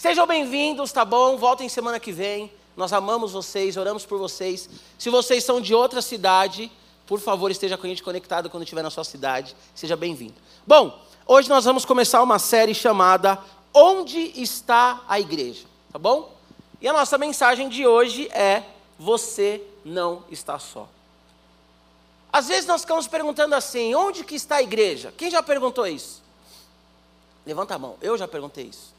Sejam bem-vindos, tá bom? Voltem semana que vem. Nós amamos vocês, oramos por vocês. Se vocês são de outra cidade, por favor, esteja com a gente conectado quando estiver na sua cidade. Seja bem-vindo. Bom, hoje nós vamos começar uma série chamada Onde está a igreja? Tá bom? E a nossa mensagem de hoje é: Você não está só. Às vezes nós ficamos perguntando assim: onde que está a igreja? Quem já perguntou isso? Levanta a mão, eu já perguntei isso.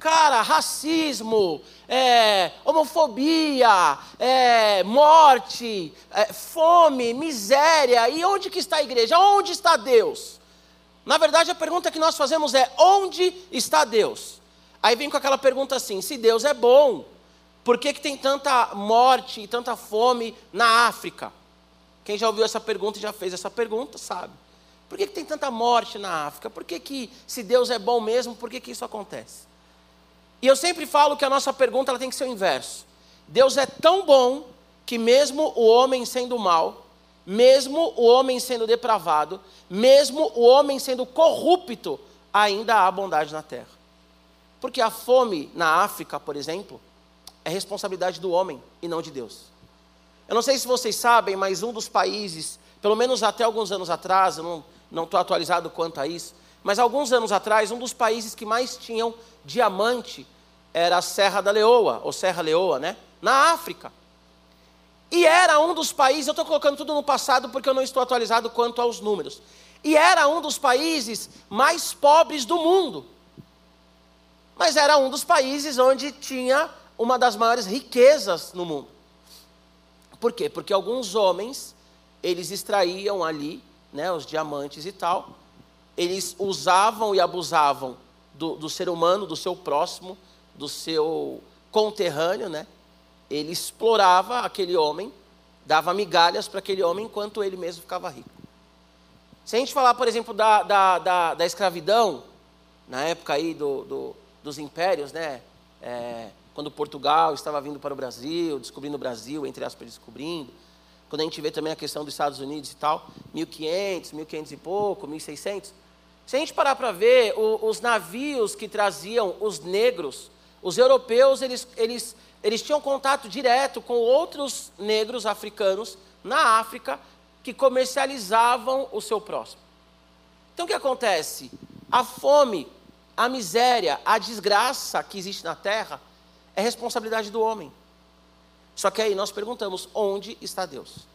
Cara, racismo, é, homofobia, é, morte, é, fome, miséria. E onde que está a igreja? Onde está Deus? Na verdade, a pergunta que nós fazemos é: onde está Deus? Aí vem com aquela pergunta assim: se Deus é bom, por que, que tem tanta morte e tanta fome na África? Quem já ouviu essa pergunta e já fez essa pergunta, sabe. Por que, que tem tanta morte na África? Por que, que se Deus é bom mesmo, por que, que isso acontece? E eu sempre falo que a nossa pergunta ela tem que ser o inverso. Deus é tão bom que mesmo o homem sendo mal, mesmo o homem sendo depravado, mesmo o homem sendo corrupto, ainda há bondade na terra. Porque a fome na África, por exemplo, é responsabilidade do homem e não de Deus. Eu não sei se vocês sabem, mas um dos países, pelo menos até alguns anos atrás, eu não estou atualizado quanto a isso, mas alguns anos atrás, um dos países que mais tinham diamante era a Serra da Leoa, ou Serra Leoa, né? Na África. E era um dos países, eu estou colocando tudo no passado porque eu não estou atualizado quanto aos números. E era um dos países mais pobres do mundo. Mas era um dos países onde tinha uma das maiores riquezas no mundo. Por quê? Porque alguns homens, eles extraíam ali, né, os diamantes e tal, eles usavam e abusavam do, do ser humano, do seu próximo, do seu conterrâneo, né? Ele explorava aquele homem, dava migalhas para aquele homem enquanto ele mesmo ficava rico. Se a gente falar, por exemplo, da, da, da, da escravidão, na época aí do, do, dos impérios, né? É, quando Portugal estava vindo para o Brasil, descobrindo o Brasil, entre aspas, descobrindo. Quando a gente vê também a questão dos Estados Unidos e tal, 1500, 1500 e pouco, 1600. Se a gente parar para ver, o, os navios que traziam os negros, os europeus, eles, eles, eles tinham contato direto com outros negros africanos na África que comercializavam o seu próximo. Então o que acontece? A fome, a miséria, a desgraça que existe na terra é responsabilidade do homem. Só que aí nós perguntamos: onde está Deus?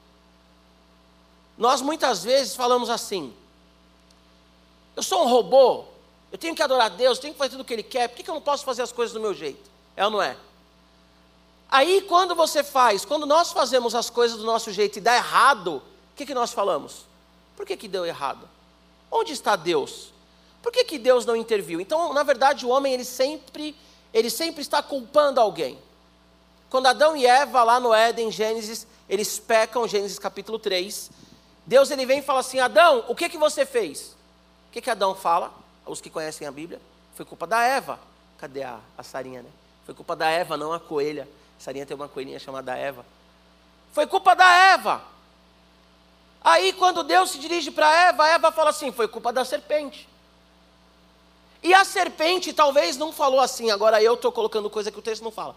Nós muitas vezes falamos assim: eu sou um robô, eu tenho que adorar Deus, tenho que fazer tudo o que Ele quer, por que, eu não posso fazer as coisas do meu jeito? É ou não é? Aí, quando você faz, quando nós fazemos as coisas do nosso jeito e dá errado, o que, que nós falamos? Por que, que deu errado? Onde está Deus? Por que, que Deus não interviu? Então, na verdade, o homem ele sempre, ele sempre está culpando alguém. Quando Adão e Eva, lá no Éden, Gênesis, eles pecam, Gênesis capítulo 3, Deus ele vem e fala assim: Adão, o que, que você fez? Que, que Adão fala? Os que conhecem a Bíblia, foi culpa da Eva. Cadê a, a Sarinha, né? Foi culpa da Eva, não a coelha. Sarinha tem uma coelhinha chamada Eva. Foi culpa da Eva. Aí, quando Deus se dirige para Eva, Eva fala assim: foi culpa da serpente. E a serpente talvez não falou assim, agora eu estou colocando coisa que o texto não fala.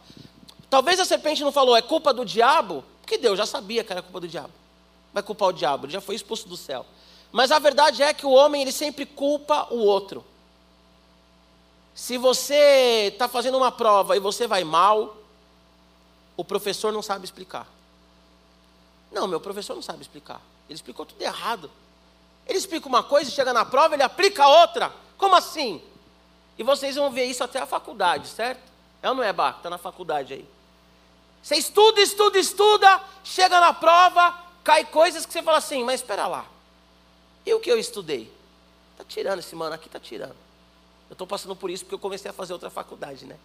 Talvez a serpente não falou, é culpa do diabo, porque Deus já sabia que era culpa do diabo. Vai culpar o diabo, ele já foi expulso do céu. Mas a verdade é que o homem ele sempre culpa o outro. Se você está fazendo uma prova e você vai mal, o professor não sabe explicar. Não, meu professor não sabe explicar. Ele explicou tudo errado. Ele explica uma coisa, chega na prova, ele aplica outra. Como assim? E vocês vão ver isso até a faculdade, certo? É ou não é, Baco? Está na faculdade aí. Você estuda, estuda, estuda, chega na prova, cai coisas que você fala assim, mas espera lá. E o que eu estudei? Está tirando esse mano aqui, está tirando. Eu estou passando por isso porque eu comecei a fazer outra faculdade, né?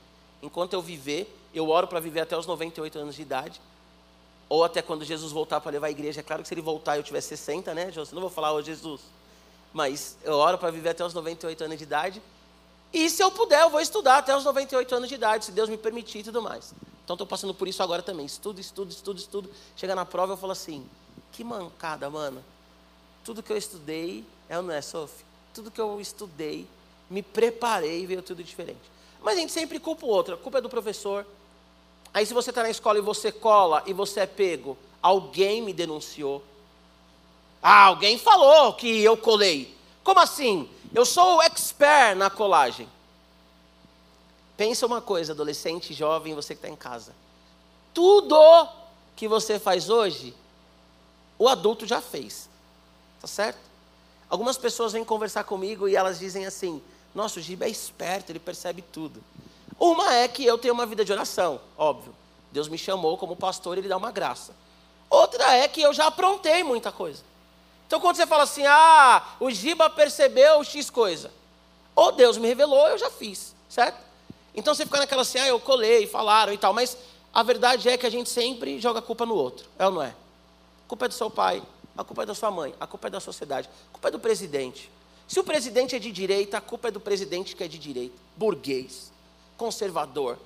Enquanto eu viver, eu oro para viver até os 98 anos de idade. Ou até quando Jesus voltar para levar a igreja. É claro que se ele voltar e eu tiver 60, né, Eu não vou falar, ô oh, Jesus. Mas eu oro para viver até os 98 anos de idade. E se eu puder, eu vou estudar até os 98 anos de idade, se Deus me permitir e tudo mais. Então estou passando por isso agora também. Estudo, estudo, estudo, estudo. Chega na prova eu falo assim: que mancada, mano. Tudo que eu estudei, é não é, Sophie? Tudo que eu estudei, me preparei e veio tudo diferente. Mas a gente sempre culpa o outro. A culpa é do professor. Aí se você está na escola e você cola e você é pego, alguém me denunciou. Ah, alguém falou que eu colei. Como assim? Eu sou o expert na colagem. Pensa uma coisa, adolescente, jovem, você que está em casa. Tudo que você faz hoje, o adulto já fez. Tá certo? Algumas pessoas vêm conversar comigo e elas dizem assim: Nossa, o Giba é esperto, ele percebe tudo. Uma é que eu tenho uma vida de oração, óbvio. Deus me chamou como pastor, ele dá uma graça. Outra é que eu já aprontei muita coisa. Então quando você fala assim, ah, o Giba percebeu X coisa. Ou Deus me revelou, eu já fiz, certo? Então você fica naquela assim, ah, eu colei, falaram e tal, mas a verdade é que a gente sempre joga a culpa no outro, é ou não é? A culpa é do seu pai, a culpa é da sua mãe, a culpa é da sociedade, a culpa é do presidente. Se o presidente é de direita, a culpa é do presidente que é de direita, burguês, conservador,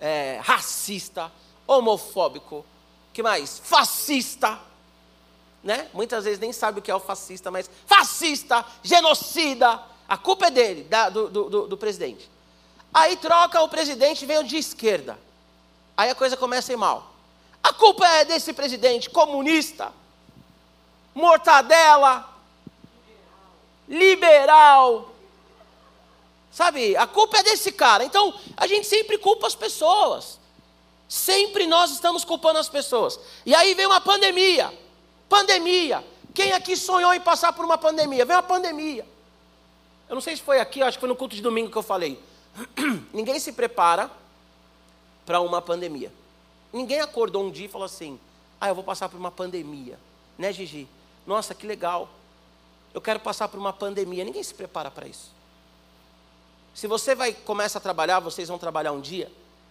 é, racista, homofóbico, que mais? Fascista, né? Muitas vezes nem sabe o que é o fascista, mas fascista, genocida, a culpa é dele, da, do, do, do presidente. Aí troca o presidente vem o de esquerda. Aí a coisa começa a ir mal. A culpa é desse presidente comunista, mortadela, liberal. Sabe, a culpa é desse cara. Então, a gente sempre culpa as pessoas. Sempre nós estamos culpando as pessoas. E aí vem uma pandemia. Pandemia. Quem aqui sonhou em passar por uma pandemia? Vem uma pandemia. Eu não sei se foi aqui, acho que foi no culto de domingo que eu falei. Ninguém se prepara para uma pandemia. Ninguém acordou um dia e falou assim: Ah, eu vou passar por uma pandemia. Né, Gigi? Nossa, que legal. Eu quero passar por uma pandemia. Ninguém se prepara para isso. Se você vai começa a trabalhar, vocês vão trabalhar um dia.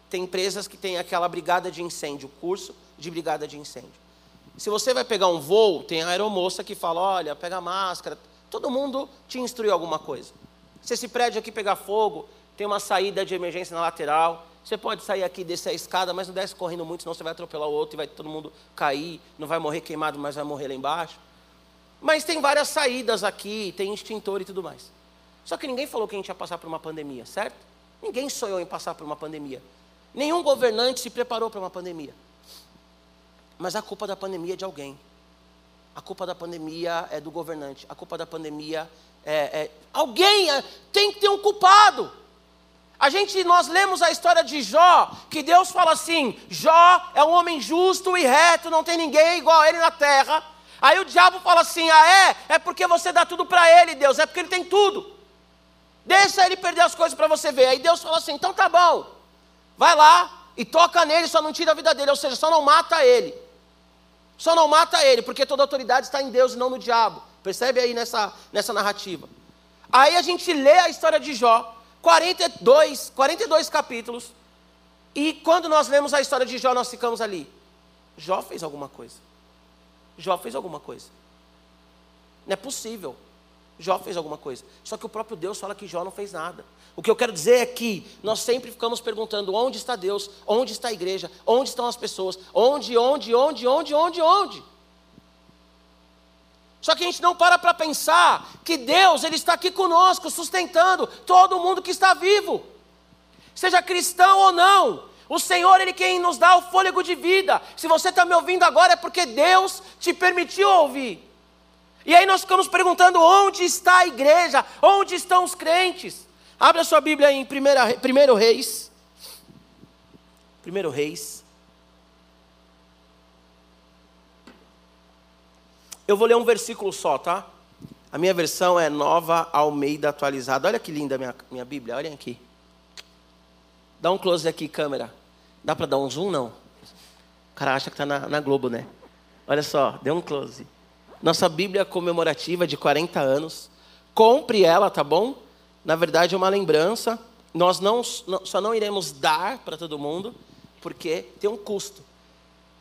Tem empresas que têm aquela brigada de incêndio, curso de brigada de incêndio. Se você vai pegar um voo, tem a aeromoça que fala: olha, pega máscara. Todo mundo te instruiu alguma coisa. Se esse prédio aqui pegar fogo, tem uma saída de emergência na lateral. Você pode sair aqui, descer a escada, mas não desce correndo muito, senão você vai atropelar o outro e vai todo mundo cair. Não vai morrer queimado, mas vai morrer lá embaixo. Mas tem várias saídas aqui, tem extintor e tudo mais. Só que ninguém falou que a gente ia passar por uma pandemia, certo? Ninguém sonhou em passar por uma pandemia. Nenhum governante se preparou para uma pandemia. Mas a culpa da pandemia é de alguém. A culpa da pandemia é do governante. A culpa da pandemia é. é... Alguém é... tem que ter um culpado. A gente, nós lemos a história de Jó, que Deus fala assim: Jó é um homem justo e reto, não tem ninguém igual a ele na terra. Aí o diabo fala assim: Ah, é? É porque você dá tudo para ele, Deus, é porque ele tem tudo. Deixa ele perder as coisas para você ver. Aí Deus fala assim: Então tá bom, vai lá e toca nele, só não tira a vida dele, ou seja, só não mata ele. Só não mata ele, porque toda autoridade está em Deus e não no diabo. Percebe aí nessa, nessa narrativa. Aí a gente lê a história de Jó, 42, 42 capítulos, e quando nós lemos a história de Jó, nós ficamos ali. Jó fez alguma coisa. Jó fez alguma coisa. Não é possível. Jó fez alguma coisa. Só que o próprio Deus fala que Jó não fez nada. O que eu quero dizer é que nós sempre ficamos perguntando onde está Deus, onde está a igreja, onde estão as pessoas, onde, onde, onde, onde, onde, onde. Só que a gente não para para pensar que Deus ele está aqui conosco, sustentando todo mundo que está vivo, seja cristão ou não. O Senhor, Ele quem nos dá o fôlego de vida. Se você está me ouvindo agora, é porque Deus te permitiu ouvir. E aí nós ficamos perguntando: onde está a igreja? Onde estão os crentes? Abra sua Bíblia em 1 Reis. 1 Reis. Eu vou ler um versículo só, tá? A minha versão é Nova Almeida Atualizada. Olha que linda minha, minha Bíblia, olhem aqui. Dá um close aqui, câmera. Dá para dar um zoom? Não. O cara acha que está na, na Globo, né? Olha só, dê um close. Nossa Bíblia comemorativa de 40 anos. Compre ela, tá bom? Na verdade, é uma lembrança. Nós não, só não iremos dar para todo mundo, porque tem um custo.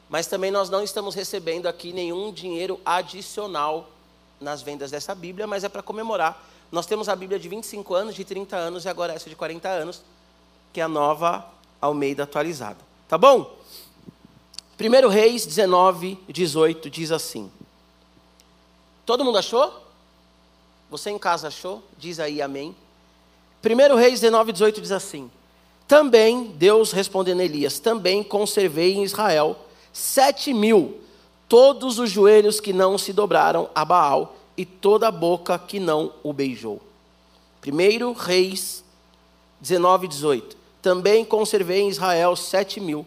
Mas também nós não estamos recebendo aqui nenhum dinheiro adicional nas vendas dessa Bíblia, mas é para comemorar. Nós temos a Bíblia de 25 anos, de 30 anos e agora essa de 40 anos, que é a nova Almeida atualizada. Tá bom? 1 Reis 19, 18 diz assim: Todo mundo achou? Você em casa achou? Diz aí amém. 1 Reis 19, 18 diz assim: Também, Deus respondendo a Elias, também conservei em Israel sete mil, todos os joelhos que não se dobraram a Baal e toda a boca que não o beijou. Primeiro Reis 19, 18. Também conservei em Israel sete mil,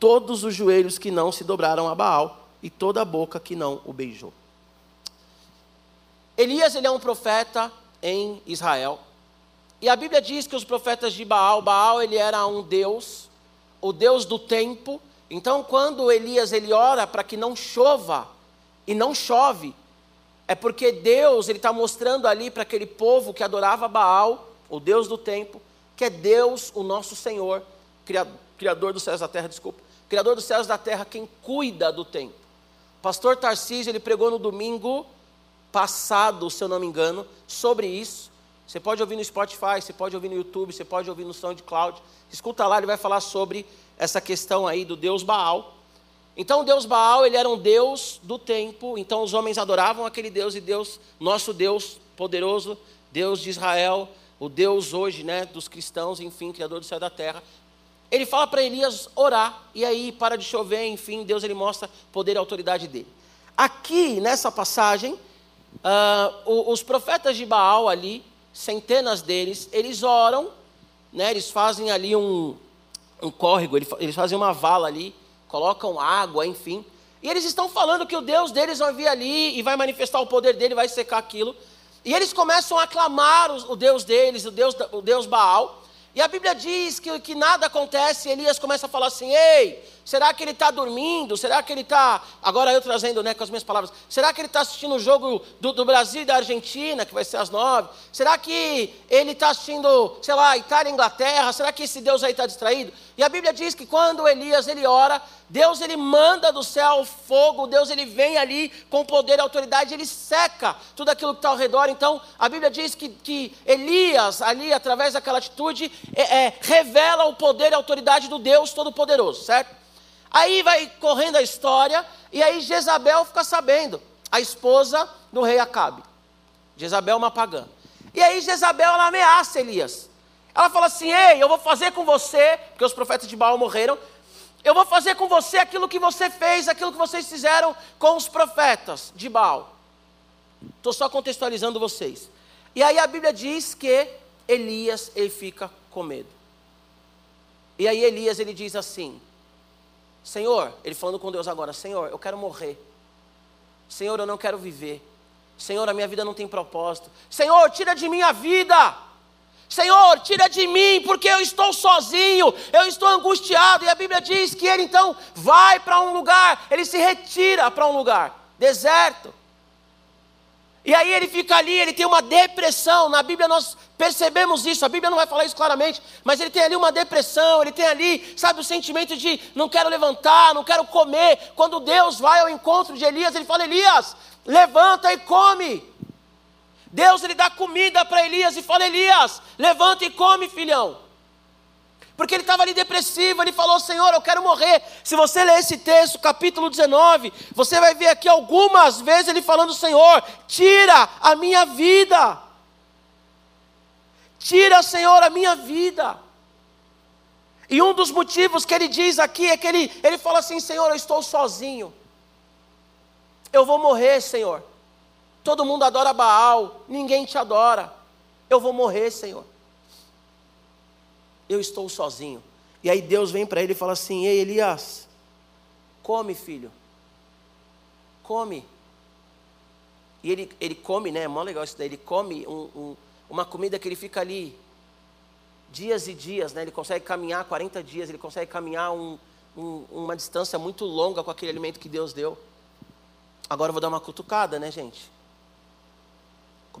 todos os joelhos que não se dobraram a Baal e toda a boca que não o beijou. Elias ele é um profeta em Israel. E a Bíblia diz que os profetas de Baal, Baal ele era um deus, o deus do tempo. Então, quando Elias ele ora para que não chova e não chove, é porque Deus ele está mostrando ali para aquele povo que adorava Baal, o Deus do tempo, que é Deus, o nosso Senhor, criador dos céus da terra, desculpa, criador dos céus da terra, quem cuida do tempo. Pastor Tarcísio ele pregou no domingo passado, se eu não me engano, sobre isso. Você pode ouvir no Spotify, você pode ouvir no YouTube, você pode ouvir no SoundCloud. Escuta lá, ele vai falar sobre essa questão aí do Deus Baal. Então, Deus Baal, ele era um Deus do tempo, então os homens adoravam aquele Deus e Deus, nosso Deus poderoso, Deus de Israel, o Deus hoje, né, dos cristãos, enfim, criador do céu e da terra. Ele fala para Elias orar, e aí para de chover, enfim, Deus ele mostra poder e autoridade dele. Aqui, nessa passagem, uh, os profetas de Baal ali, centenas deles, eles oram, né, eles fazem ali um, um córrego, eles fazem uma vala ali, colocam água, enfim. E eles estão falando que o Deus deles vai vir ali e vai manifestar o poder dele, vai secar aquilo. E eles começam a clamar o, Deus deles, o Deus, o Deus Baal. E a Bíblia diz que, que nada acontece, Elias começa a falar assim: ei, será que ele está dormindo? Será que ele está. Agora eu trazendo né, com as minhas palavras: será que ele está assistindo o jogo do, do, Brasil e da Argentina, que vai ser às nove? Será que ele está assistindo, sei lá, Itália e Inglaterra? Será que esse Deus aí está distraído? E a Bíblia diz que quando Elias ele ora, Deus ele manda do céu fogo, Deus ele vem ali com poder e autoridade, ele seca tudo aquilo que está ao redor. Então a Bíblia diz que, que Elias, ali através daquela atitude, é, é, revela o poder e autoridade do Deus Todo-Poderoso, certo? Aí vai correndo a história, e aí Jezabel fica sabendo, a esposa do rei Acabe. Jezabel é uma pagã. E aí Jezabel ela ameaça Elias. Ela fala assim: Ei, eu vou fazer com você, porque os profetas de Baal morreram, eu vou fazer com você aquilo que você fez, aquilo que vocês fizeram com os profetas de Baal. Estou só contextualizando vocês. E aí a Bíblia diz que Elias ele fica com medo. E aí Elias ele diz assim: Senhor, ele falando com Deus agora, Senhor, eu quero morrer. Senhor, eu não quero viver. Senhor, a minha vida não tem propósito. Senhor, tira de mim a vida. Senhor, tira de mim, porque eu estou sozinho, eu estou angustiado. E a Bíblia diz que ele então vai para um lugar, ele se retira para um lugar deserto. E aí ele fica ali, ele tem uma depressão. Na Bíblia nós percebemos isso, a Bíblia não vai falar isso claramente, mas ele tem ali uma depressão, ele tem ali, sabe, o sentimento de não quero levantar, não quero comer. Quando Deus vai ao encontro de Elias, ele fala: Elias, levanta e come. Deus ele dá comida para Elias e fala: Elias, levanta e come, filhão. Porque ele estava ali depressivo, ele falou: Senhor, eu quero morrer. Se você ler esse texto, capítulo 19, você vai ver aqui algumas vezes ele falando: Senhor, tira a minha vida. Tira, Senhor, a minha vida. E um dos motivos que ele diz aqui é que ele, ele fala assim: Senhor, eu estou sozinho. Eu vou morrer, Senhor. Todo mundo adora Baal, ninguém te adora. Eu vou morrer, Senhor. Eu estou sozinho. E aí Deus vem para ele e fala assim: Ei, Elias, come, filho. Come. E ele, ele come, né? É mó legal isso daí. Ele come um, um, uma comida que ele fica ali dias e dias, né? Ele consegue caminhar 40 dias, ele consegue caminhar um, um, uma distância muito longa com aquele alimento que Deus deu. Agora eu vou dar uma cutucada, né, gente?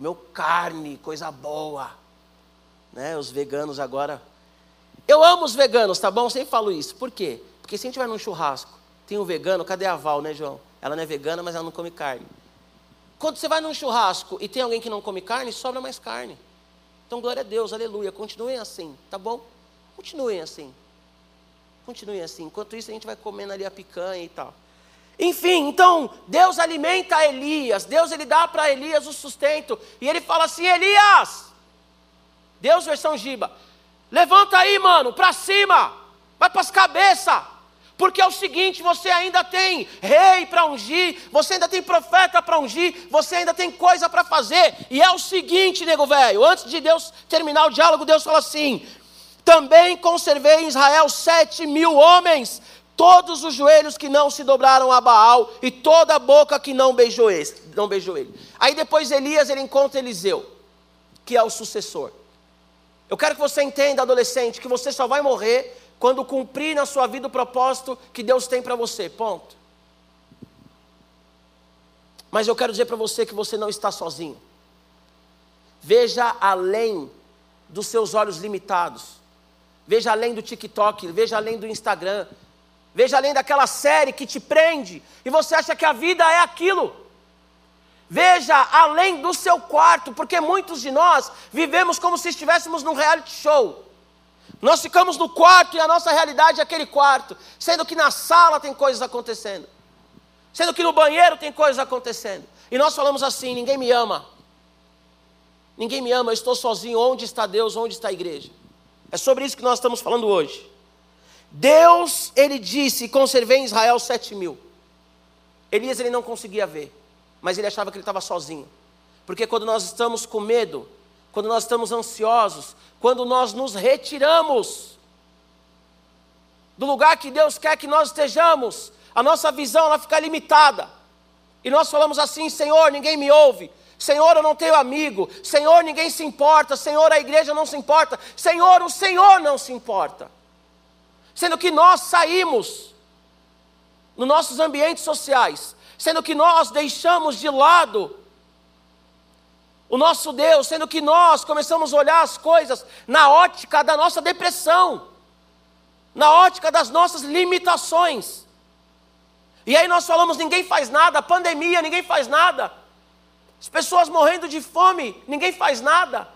comeu carne, coisa boa. Né? Os veganos agora. Eu amo os veganos, tá bom? Eu sempre falo isso. Por quê? Porque se a gente vai num churrasco, tem um vegano, cadê a Val, né, João? Ela não é vegana, mas ela não come carne. Quando você vai num churrasco e tem alguém que não come carne, sobra mais carne. Então, glória a Deus, aleluia. Continuem assim, tá bom? Continuem assim. Continuem assim. Enquanto isso, a gente vai comendo ali a picanha e tal. Enfim, então Deus alimenta Elias, Deus ele dá para Elias o sustento, e ele fala assim: Elias, Deus versão Giba, Levanta aí, mano, para cima. Vai para as cabeças. Porque é o seguinte, você ainda tem rei para ungir, você ainda tem profeta para ungir, você ainda tem coisa para fazer. E é o seguinte, nego velho, antes de Deus terminar o diálogo, Deus fala assim: também conservei em Israel sete mil homens, todos os joelhos que não se dobraram a Baal e toda a boca que não beijou, esse, não beijou ele. Aí depois Elias ele encontra Eliseu, que é o sucessor. Eu quero que você entenda, adolescente, que você só vai morrer quando cumprir na sua vida o propósito que Deus tem para você. Ponto. Mas eu quero dizer para você que você não está sozinho. Veja além dos seus olhos limitados. Veja além do TikTok, veja além do Instagram. Veja além daquela série que te prende e você acha que a vida é aquilo. Veja além do seu quarto, porque muitos de nós vivemos como se estivéssemos num reality show. Nós ficamos no quarto e a nossa realidade é aquele quarto, sendo que na sala tem coisas acontecendo, sendo que no banheiro tem coisas acontecendo. E nós falamos assim: ninguém me ama, ninguém me ama, eu estou sozinho. Onde está Deus? Onde está a igreja? É sobre isso que nós estamos falando hoje. Deus, ele disse: conservei em Israel sete mil. Elias ele não conseguia ver, mas ele achava que ele estava sozinho, porque quando nós estamos com medo, quando nós estamos ansiosos, quando nós nos retiramos do lugar que Deus quer que nós estejamos, a nossa visão ela fica limitada. E nós falamos assim: Senhor, ninguém me ouve. Senhor, eu não tenho amigo. Senhor, ninguém se importa. Senhor, a igreja não se importa. Senhor, o Senhor não se importa. Sendo que nós saímos nos nossos ambientes sociais, sendo que nós deixamos de lado o nosso Deus, sendo que nós começamos a olhar as coisas na ótica da nossa depressão, na ótica das nossas limitações. E aí nós falamos: ninguém faz nada, pandemia, ninguém faz nada, as pessoas morrendo de fome, ninguém faz nada,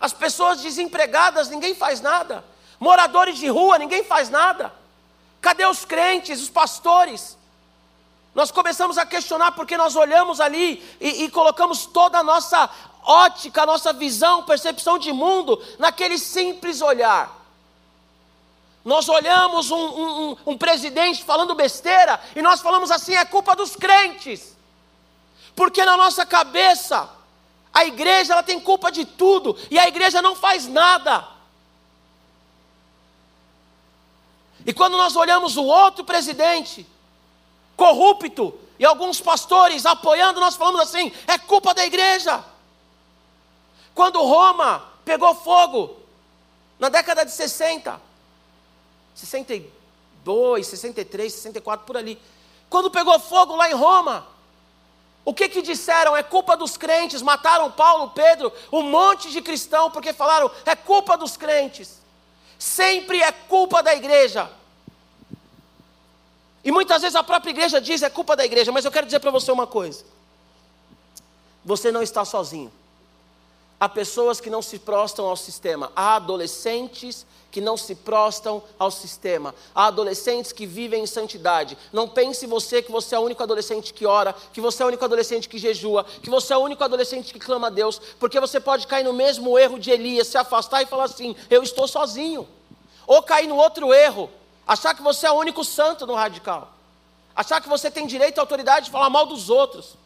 as pessoas desempregadas, ninguém faz nada, moradores de rua, ninguém faz nada. Cadê os crentes, os pastores? Nós começamos a questionar porque nós olhamos ali e, e colocamos toda a nossa ótica, a nossa visão, percepção de mundo naquele simples olhar. Nós olhamos um, um, um, presidente falando besteira e nós falamos assim: é culpa dos crentes. Porque na nossa cabeça, a igreja ela tem culpa de tudo e a igreja não faz nada. E quando nós olhamos o outro presidente, corrupto, e alguns pastores apoiando, nós falamos assim: é culpa da igreja. Quando Roma pegou fogo, na década de 60, 62, 63, 64, por ali. Quando pegou fogo lá em Roma, o que que disseram? É culpa dos crentes, mataram Paulo, Pedro, um monte de cristão, porque falaram, é culpa dos crentes. Sempre é culpa da igreja. E muitas vezes a própria igreja diz é culpa da igreja, mas eu quero dizer para você uma coisa: você não está sozinho. Há pessoas que não se prostam ao sistema, há adolescentes que não se prostam ao sistema, há adolescentes que vivem em santidade. Não pense você que você é o único adolescente que ora, que você é o único adolescente que jejua, que você é o único adolescente que clama a Deus, porque você pode cair no mesmo erro de Elias, se afastar e falar assim: eu estou sozinho. Ou cair no outro erro, Achar que você é o único santo no radical. Achar que você tem direito e autoridade de falar mal dos outros.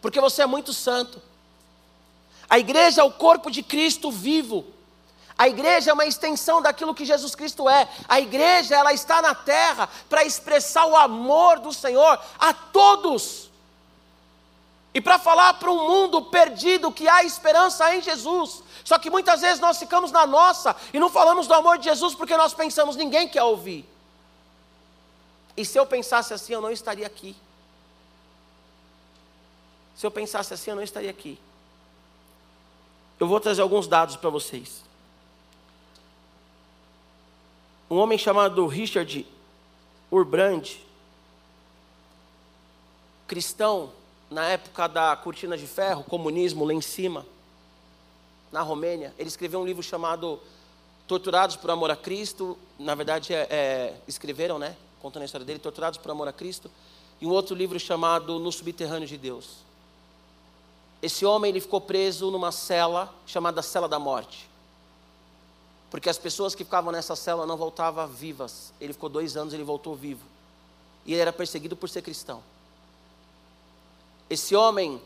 Porque você é muito santo. A igreja é o corpo de Cristo vivo. A igreja é uma extensão daquilo que Jesus Cristo é. A igreja, ela está na terra para expressar o amor do Senhor a todos. E para falar para um mundo perdido que há esperança em Jesus. Só que muitas vezes nós ficamos na nossa e não falamos do amor de Jesus porque nós pensamos, ninguém quer ouvir. E se eu pensasse assim, eu não estaria aqui. Se eu pensasse assim, eu não estaria aqui. Eu vou trazer alguns dados para vocês. Um homem chamado Richard Urbrand, cristão, na época da cortina de ferro, comunismo lá em cima, na Romênia. Ele escreveu um livro chamado Torturados por Amor a Cristo. Na verdade, é, é, escreveram, né? Contando a história dele, Torturados por Amor a Cristo. E um outro livro chamado No Subterrâneo de Deus. esse homem ele ficou preso numa cela chamada cela da morte. Porque as pessoas que ficavam nessa cela não voltavam vivas. Ele ficou dois anos, ele voltou vivo. E ele era perseguido por ser cristão. Esse homem,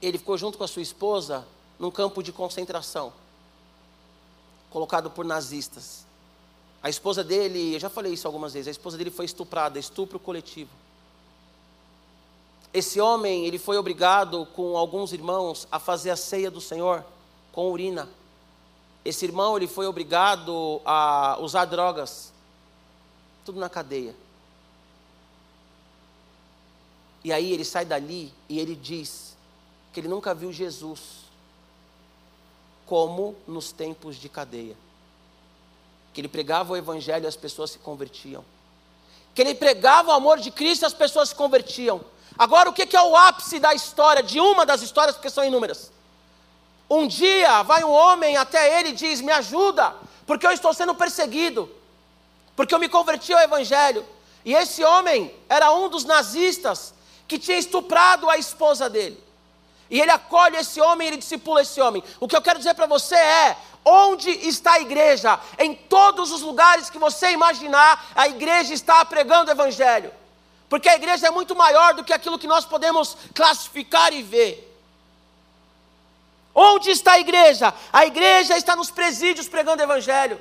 ele ficou junto com a sua esposa num campo de concentração, colocado por nazistas. A esposa dele, eu já falei isso algumas vezes, a esposa dele foi estuprada, estupro coletivo. Esse homem, ele foi obrigado com alguns irmãos a fazer a ceia do Senhor com urina. Esse irmão, ele foi obrigado a usar drogas. Tudo na cadeia. E aí ele sai dali e ele diz que ele nunca viu Jesus como nos tempos de cadeia. Que ele pregava o evangelho e as pessoas se convertiam. Que ele pregava o amor de Cristo e as pessoas se convertiam. Agora, o que é o ápice da história, de uma das histórias, porque são inúmeras? Um dia vai um homem até ele e diz: Me ajuda, porque eu estou sendo perseguido, porque eu me converti ao Evangelho. E esse homem era um dos nazistas que tinha estuprado a esposa dele. E ele acolhe esse homem, ele discipula esse homem. O que eu quero dizer para você é: onde está a igreja? Em todos os lugares que você imaginar, a igreja está pregando o evangelho. Porque a igreja é muito maior do que aquilo que nós podemos classificar e ver. Onde está a igreja? A igreja está nos presídios pregando o evangelho.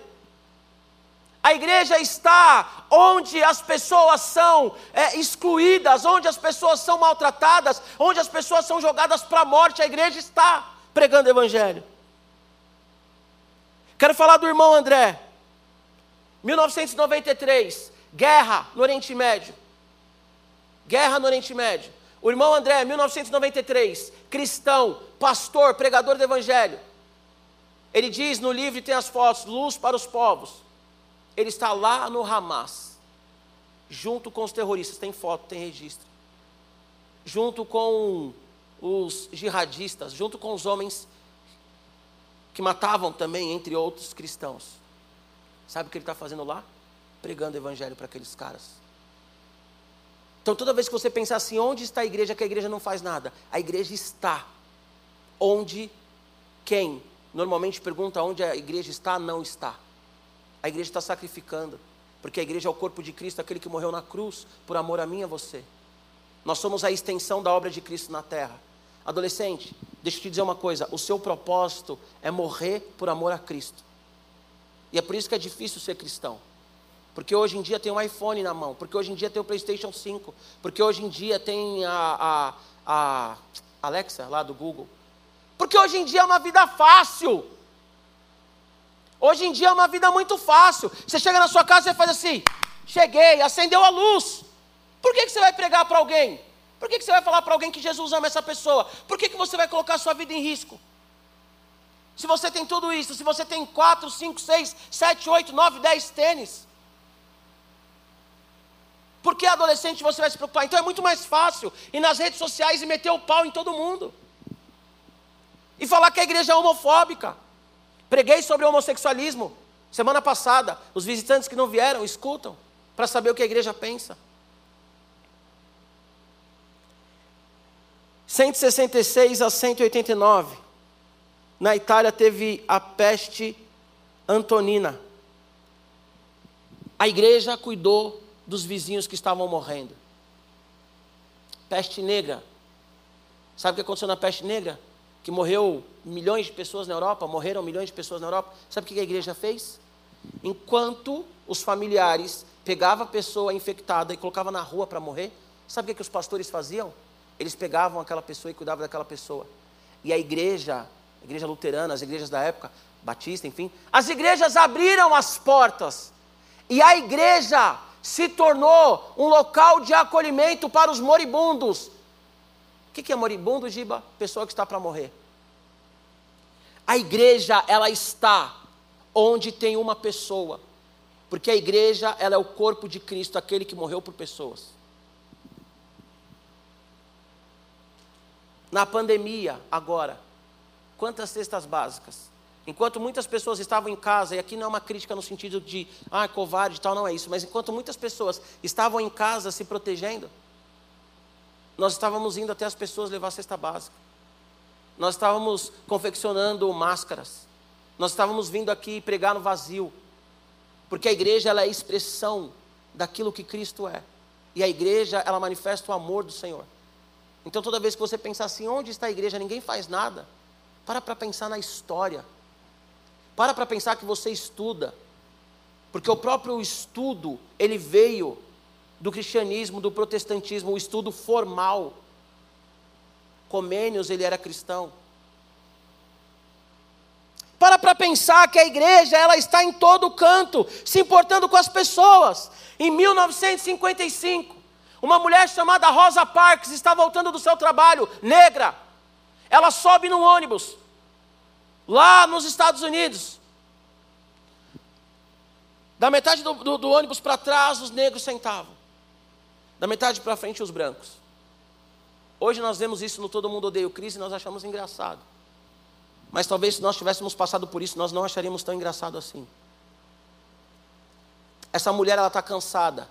A igreja está onde as pessoas são é, excluídas, onde as pessoas são maltratadas, onde as pessoas são jogadas para a morte. A igreja está pregando o Evangelho. Quero falar do irmão André. 1993, guerra no Oriente Médio. Guerra no Oriente Médio. O irmão André, 1993, cristão, pastor, pregador do Evangelho. Ele diz no livro, tem as fotos, Luz para os Povos. Ele está lá no Hamas, junto com os terroristas, tem foto, tem registro. Junto com os jihadistas, junto com os homens que matavam também, entre outros cristãos. Sabe o que ele está fazendo lá? Pregando o evangelho para aqueles caras. Então, toda vez que você pensar assim, onde está a igreja, que a igreja não faz nada, a igreja está onde quem normalmente pergunta onde a igreja está, não está. A igreja está sacrificando, porque a igreja é o corpo de Cristo, aquele que morreu na cruz por amor a mim e a você. Nós somos a extensão da obra de Cristo na terra. Adolescente, deixa eu te dizer uma coisa: o seu propósito é morrer por amor a Cristo. E é por isso que é difícil ser cristão. Porque hoje em dia tem um iPhone na mão, porque hoje em dia tem o PlayStation 5, porque hoje em dia tem a, a, a Alexa lá do Google. Porque hoje em dia é uma vida fácil. Hoje em dia é uma vida muito fácil. Você chega na sua casa e faz assim: cheguei, acendeu a luz. Por que, que você vai pregar para alguém? Por que, que você vai falar para alguém que Jesus ama essa pessoa? Por que, que você vai colocar a sua vida em risco? Se você tem tudo isso, se você tem 4, 5, 6, 7, 8, 9, 10 tênis. Por que adolescente você vai se preocupar? Então é muito mais fácil ir nas redes sociais e meter o pau em todo mundo. E falar que a igreja é homofóbica. Preguei sobre homossexualismo semana passada. Os visitantes que não vieram escutam para saber o que a igreja pensa. 166 a 189. Na Itália teve a peste antonina. A igreja cuidou dos vizinhos que estavam morrendo. Peste negra. Sabe o que aconteceu na peste negra? que morreu milhões de pessoas na Europa, morreram milhões de pessoas na Europa. Sabe o que a igreja fez? Enquanto os familiares pegavam a pessoa infectada e colocavam na rua para morrer, sabe o que os pastores faziam? Eles pegavam aquela pessoa e cuidavam daquela pessoa. E a igreja, a igreja luterana, as igrejas da época, batista, enfim, as igrejas abriram as portas. E a igreja se tornou um local de acolhimento para os moribundos, o que é moribundo, Giba? Pessoa que está para morrer. A igreja, ela está onde tem uma pessoa. Porque a igreja, ela é o corpo de Cristo, aquele que morreu por pessoas. Na pandemia, agora, quantas cestas básicas? Enquanto muitas pessoas estavam em casa, e aqui não é uma crítica no sentido de, ah, covarde e tal, não é isso, mas enquanto muitas pessoas estavam em casa se protegendo, nós estávamos indo até as pessoas levar a cesta básica. Nós estávamos confeccionando máscaras, nós estávamos vindo aqui pregar no vazio, porque a igreja ela é a expressão daquilo que Cristo é, e a igreja ela manifesta o amor do Senhor. Então toda vez que você pensar assim, onde está a igreja? Ninguém faz nada. Para para pensar na história. Para para pensar que você estuda. Porque o próprio estudo, ele veio do cristianismo, do protestantismo, o estudo formal. Comênios, ele era cristão. Para para pensar que a igreja, ela está em todo canto, se importando com as pessoas. Em 1955, uma mulher chamada Rosa Parks está voltando do seu trabalho, negra. Ela sobe num ônibus, lá nos Estados Unidos. Da metade do, do, do ônibus para trás, os negros sentavam. Da metade para frente, os brancos. Hoje nós vemos isso no Todo Mundo Odeia o Cris e nós achamos engraçado. Mas talvez se nós tivéssemos passado por isso, nós não acharíamos tão engraçado assim. Essa mulher, ela está cansada.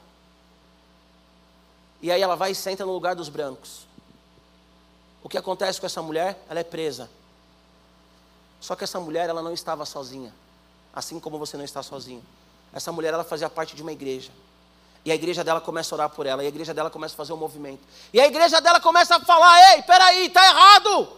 E aí ela vai e senta no lugar dos brancos. O que acontece com essa mulher? Ela é presa. Só que essa mulher, ela não estava sozinha. Assim como você não está sozinho. Essa mulher, ela fazia parte de uma igreja. E a igreja dela começa a orar por ela. E a igreja dela começa a fazer um movimento. E a igreja dela começa a falar: Ei, peraí, está errado.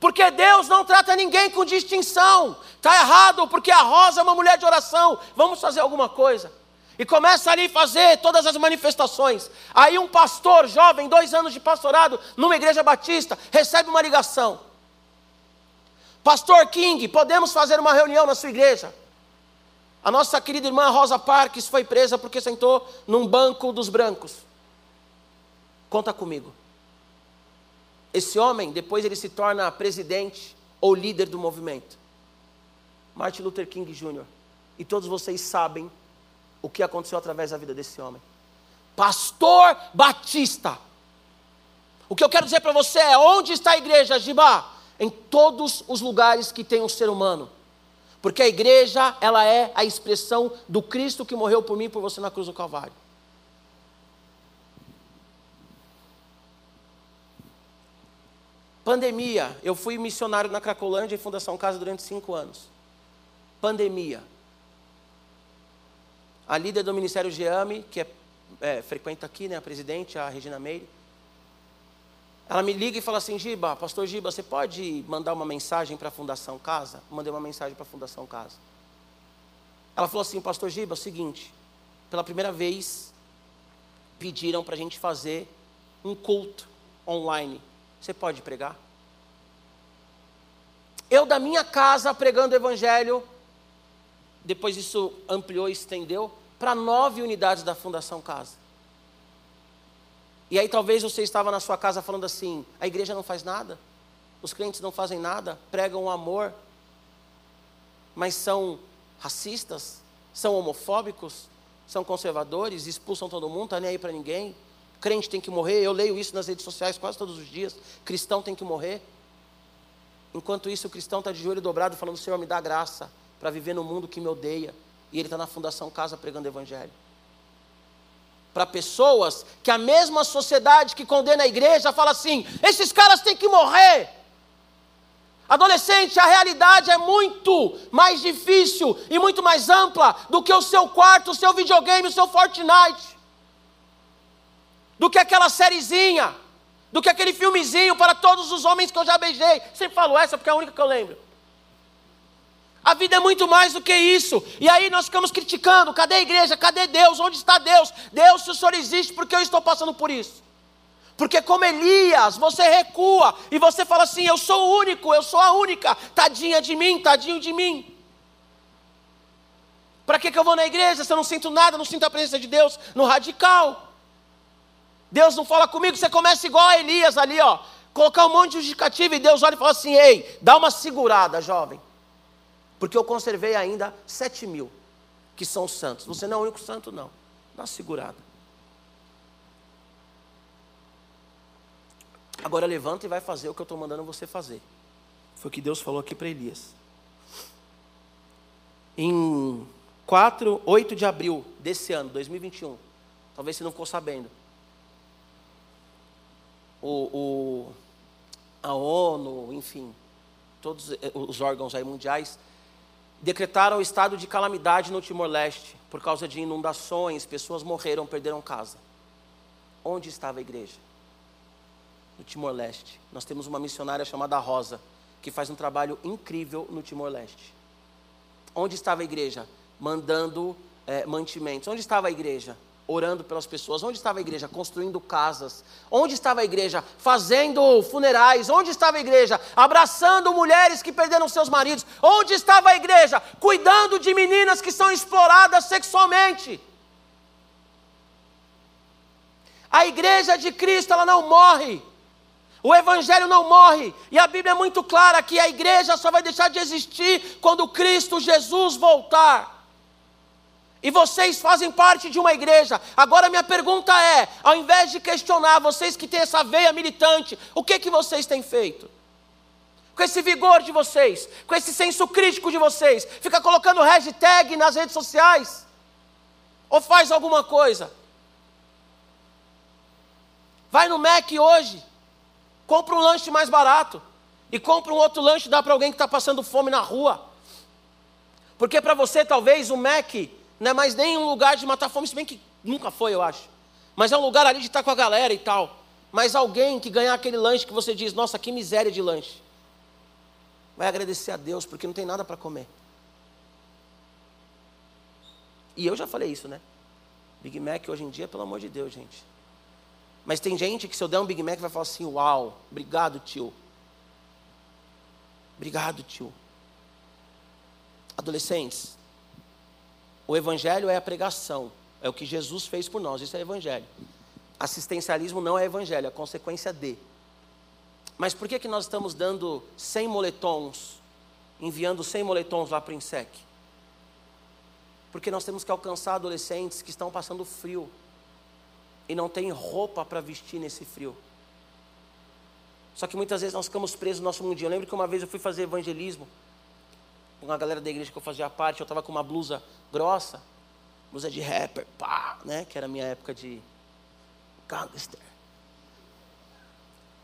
Porque Deus não trata ninguém com distinção. Está errado, porque a Rosa é uma mulher de oração. Vamos fazer alguma coisa. E começa ali a fazer todas as manifestações. Aí um pastor jovem, dois anos de pastorado, numa igreja batista, recebe uma ligação. Pastor King, podemos fazer uma reunião na sua igreja? A nossa querida irmã Rosa Parques foi presa porque sentou num banco dos brancos. Conta comigo. Esse homem, depois ele se torna presidente ou líder do movimento. Martin Luther King Jr. E todos vocês sabem o que aconteceu através da vida desse homem. Pastor Batista. O que eu quero dizer para você é: onde está a igreja, Gibá? Em todos os lugares que tem um ser humano. Porque a igreja, ela é a expressão do Cristo que morreu por mim e por você na cruz do Calvário. Pandemia. Eu fui missionário na Cracolândia e Fundação Casa durante cinco anos. Pandemia. A líder do Ministério Geame, que é, é, frequenta aqui, né, a presidente, a Regina Meire, ela me liga e fala assim: Giba, pastor Giba, você pode mandar uma mensagem para a Fundação Casa? Mandei uma mensagem para a Fundação Casa. Ela falou assim: Pastor Giba, é o seguinte, pela primeira vez pediram para a gente fazer um culto online você pode pregar? Eu, da minha casa, pregando o Evangelho, depois isso ampliou e estendeu para nove unidades da Fundação Casa. E aí talvez você estava na sua casa falando assim: a igreja não faz nada, os crentes não fazem nada, pregam o amor, mas são racistas, são homofóbicos, são conservadores, expulsam todo mundo, está nem aí para ninguém crente tem que morrer. Eu leio isso nas redes sociais quase todos os dias. Cristão tem que morrer. Enquanto isso, o cristão está de joelho dobrado, falando: Senhor, me dá graça para viver no mundo que me odeia. E ele está na Fundação Casa pregando Evangelho. Para pessoas que a mesma sociedade que condena a igreja fala assim: esses caras têm que morrer. Adolescente, a realidade é muito mais difícil e muito mais ampla do que o seu quarto, o seu videogame, o seu Fortnite do que aquela sériezinha, do que aquele filmezinho para todos os homens que eu já beijei. Sempre falo essa porque é a única que eu lembro. A vida é muito mais do que isso. E aí nós ficamos criticando: cadê a igreja? Cadê Deus? Onde está Deus? Deus, se o Senhor existe, por que eu estou passando por isso? Porque, como Elias, você recua e você fala assim: eu sou o único, eu sou a única, tadinha de mim, tadinho de mim. Para que, que eu vou na igreja se eu não sinto nada, não sinto a presença de Deus no radical? Deus não fala comigo, você começa igual a Elias ali, ó. Colocar um monte de justificativa e Deus olha e fala assim: ei, dá uma segurada, jovem. Porque eu conservei ainda sete mil que são santos. Você não é o único santo, não. Dá uma segurada. Agora levanta e vai fazer o que eu estou mandando você fazer. Foi o que Deus falou aqui para Elias. Em 4, 8 de abril desse ano, 2021, talvez você não ficou sabendo, o, o a ONU, enfim, todos os órgãos aí mundiais, decretaram o estado de calamidade no Timor-Leste por causa de inundações, pessoas morreram, perderam casa. Onde estava a igreja? No Timor-Leste. Nós temos uma missionária chamada Rosa, que faz um trabalho incrível no Timor-Leste. Onde estava a igreja? Mandando é, mantimentos. Onde estava a igreja? Orando pelas pessoas? Onde estava a igreja? Construindo casas. Onde estava a igreja? Fazendo funerais. Onde estava a igreja? Abraçando mulheres que perderam seus maridos. Onde estava a igreja? Cuidando de meninas que são exploradas sexualmente. A igreja de Cristo, ela não morre. O Evangelho não morre, e a Bíblia é muito clara que a igreja só vai deixar de existir quando Cristo Jesus voltar. E vocês fazem parte de uma igreja. Agora minha pergunta é, ao invés de questionar vocês que têm essa veia militante, o que que vocês têm feito? Com esse vigor de vocês, com esse senso crítico de vocês, fica colocando hashtag nas redes sociais? Ou faz alguma coisa? Vai no Mac hoje, compra um lanche mais barato e compra um outro lanche dá para alguém que está passando fome na rua. Porque para você talvez o Mac não é mais nem um lugar de matar fome, se bem que nunca foi, eu acho. Mas é um lugar ali de estar com a galera e tal. Mas alguém que ganhar aquele lanche que você diz, nossa, que miséria de lanche. Vai agradecer a Deus, porque não tem nada para comer. E eu já falei isso, né? Big Mac hoje em dia, pelo amor de Deus, gente. Mas tem gente que se eu der um Big Mac vai falar assim, uau, obrigado, tio. Obrigado, tio. Adolescentes, o evangelho é a pregação, é o que Jesus fez por nós, isso é evangelho. Assistencialismo não é evangelho, é consequência de. Mas por que, que nós estamos dando 100 moletons, enviando 100 moletons lá para o INSEC? Porque nós temos que alcançar adolescentes que estão passando frio e não têm roupa para vestir nesse frio. Só que muitas vezes nós ficamos presos no nosso mundinho. Eu lembro que uma vez eu fui fazer evangelismo com a galera da igreja que eu fazia parte, eu estava com uma blusa grossa, blusa de rapper, pá, né? Que era a minha época de gangster.